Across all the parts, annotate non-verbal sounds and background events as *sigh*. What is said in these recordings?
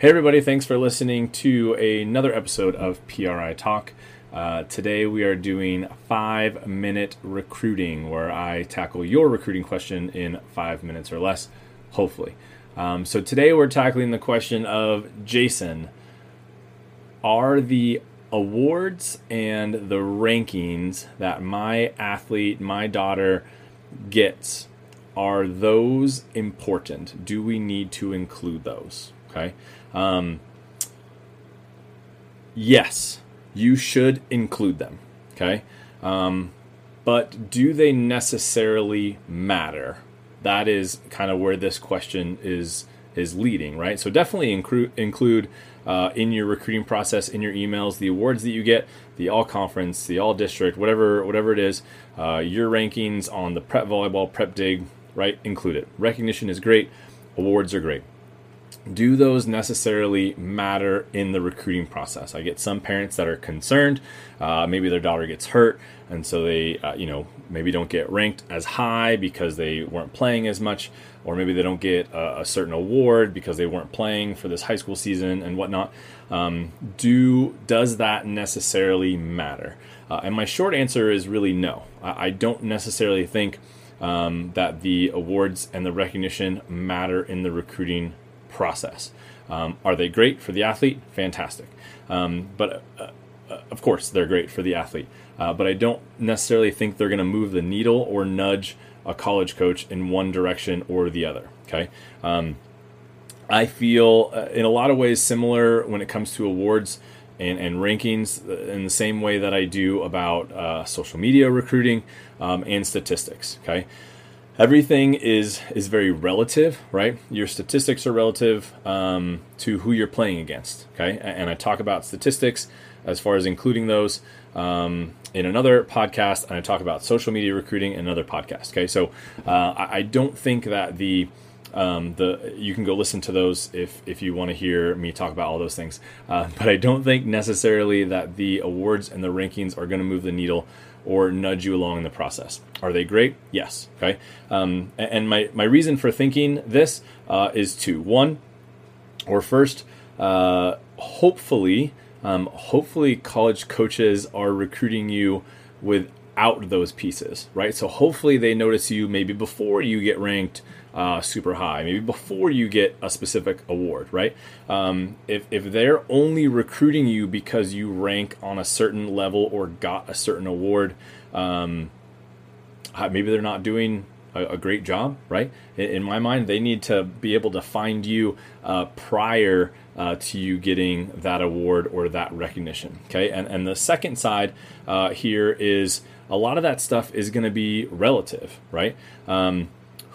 Hey, everybody, thanks for listening to another episode of PRI Talk. Uh, today, we are doing five minute recruiting, where I tackle your recruiting question in five minutes or less, hopefully. Um, so, today, we're tackling the question of Jason, are the awards and the rankings that my athlete, my daughter, gets, are those important? Do we need to include those? Okay. Um, yes, you should include them. Okay. Um, but do they necessarily matter? That is kind of where this question is is leading, right? So definitely include include uh, in your recruiting process, in your emails, the awards that you get, the all conference, the all district, whatever whatever it is, uh, your rankings on the prep volleyball, prep dig, right? Include it. Recognition is great. Awards are great do those necessarily matter in the recruiting process? I get some parents that are concerned. Uh, maybe their daughter gets hurt, and so they, uh, you know, maybe don't get ranked as high because they weren't playing as much, or maybe they don't get a, a certain award because they weren't playing for this high school season and whatnot. Um, do does that necessarily matter? Uh, and my short answer is really no. I, I don't necessarily think. Um, that the awards and the recognition matter in the recruiting process. Um, are they great for the athlete? Fantastic. Um, but uh, uh, of course, they're great for the athlete. Uh, but I don't necessarily think they're going to move the needle or nudge a college coach in one direction or the other. Okay. Um, I feel uh, in a lot of ways similar when it comes to awards and, and rankings uh, in the same way that I do about uh, social media recruiting um, and statistics. Okay everything is is very relative, right? Your statistics are relative um, to who you're playing against. Okay, and I talk about statistics as far as including those um, in another podcast, and I talk about social media recruiting in another podcast. Okay, so uh, I, don't think that the um, the you can go listen to those if if you want to hear me talk about all those things, uh, but I don't think necessarily that the awards and the rankings are going to move the needle or nudge you along in the process. Are they great? Yes. Okay. Um, and my, my reason for thinking this uh, is two. One, or first, uh, hopefully, um, hopefully college coaches are recruiting you without those pieces, right? So hopefully they notice you maybe before you get ranked uh, super high, maybe before you get a specific award, right? Um, if, if they're only recruiting you because you rank on a certain level or got a certain award, um, maybe they're not doing a, a, great job, right? In, in, my mind, they need to be able to find you uh, prior uh, to you getting that award or that recognition, okay? And, and the second side uh, here is a lot of that stuff is going to be relative, right? Um,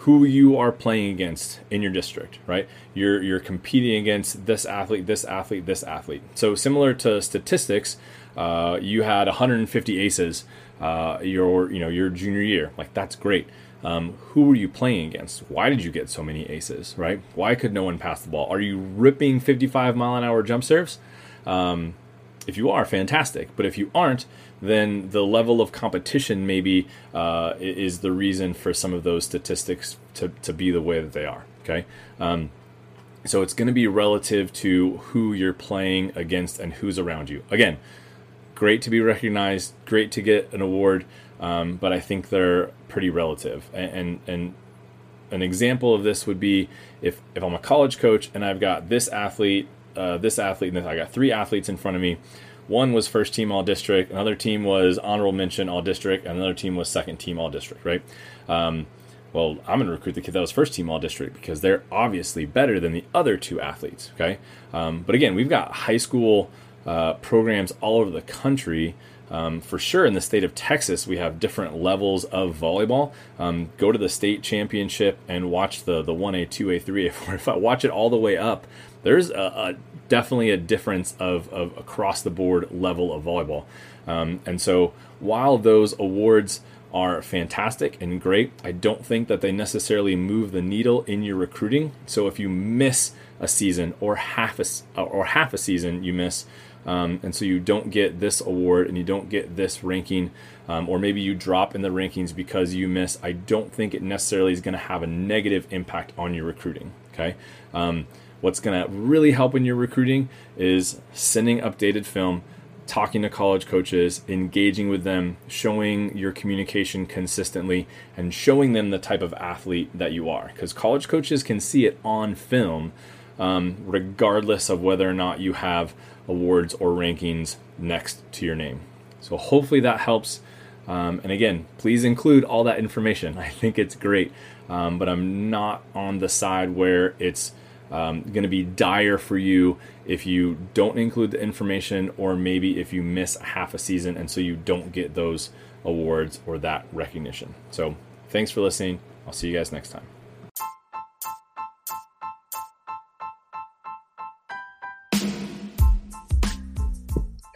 who you are playing against in your district, right? You're you're competing against this athlete, this athlete, this athlete. So similar to statistics, uh, you had 150 aces uh, your you know your junior year. Like that's great. Um, who were you playing against? Why did you get so many aces? Right? Why could no one pass the ball? Are you ripping 55 mile an hour jump serves? Um, if you are, fantastic. But if you aren't, then the level of competition maybe uh, is the reason for some of those statistics to, to be the way that they are. Okay. Um, so it's going to be relative to who you're playing against and who's around you. Again, great to be recognized, great to get an award, um, but I think they're pretty relative. And, and, and an example of this would be if, if I'm a college coach and I've got this athlete uh, this athlete, and I got three athletes in front of me. One was first team all district, another team was honorable mention all district, and another team was second team all district, right? Um, well, I'm going to recruit the kid that was first team all district because they're obviously better than the other two athletes, okay? Um, but again, we've got high school uh, programs all over the country um, for sure, in the state of Texas, we have different levels of volleyball. Um, go to the state championship and watch the the one A, two A, three A, *laughs* four A, five. Watch it all the way up. There's a, a definitely a difference of, of across the board level of volleyball. Um, and so, while those awards are fantastic and great, I don't think that they necessarily move the needle in your recruiting. So if you miss a season or half a or half a season, you miss um, and so you don't get this award and you don't get this ranking, um, or maybe you drop in the rankings because you miss. I don't think it necessarily is going to have a negative impact on your recruiting. Okay. Um, what's going to really help in your recruiting is sending updated film talking to college coaches, engaging with them, showing your communication consistently, and showing them the type of athlete that you are. Because college coaches can see it on film, um, regardless of whether or not you have awards or rankings next to your name. So hopefully that helps. Um, and again, please include all that information. *laughs* I think it's great, um, but I'm not on the side where it's um, going to be dire for you if you don't include the information or maybe if you miss half a season and so you don't get those awards or that recognition. So thanks for listening. I'll see you guys next time.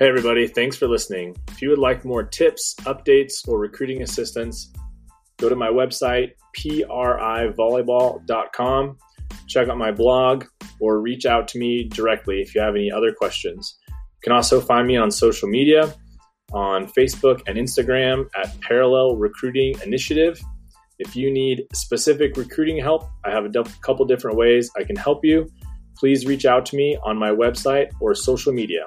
Hey, everybody, thanks for listening. If you would like more tips, updates, or recruiting assistance, go to my website, privolleyball.com check out my blog, or reach out to me directly if you have any other questions. You can also find me on social media on Facebook and Instagram at Parallel Recruiting Initiative. If you need specific recruiting help, I have a couple different ways I can help you. Please reach out to me on my website or social media.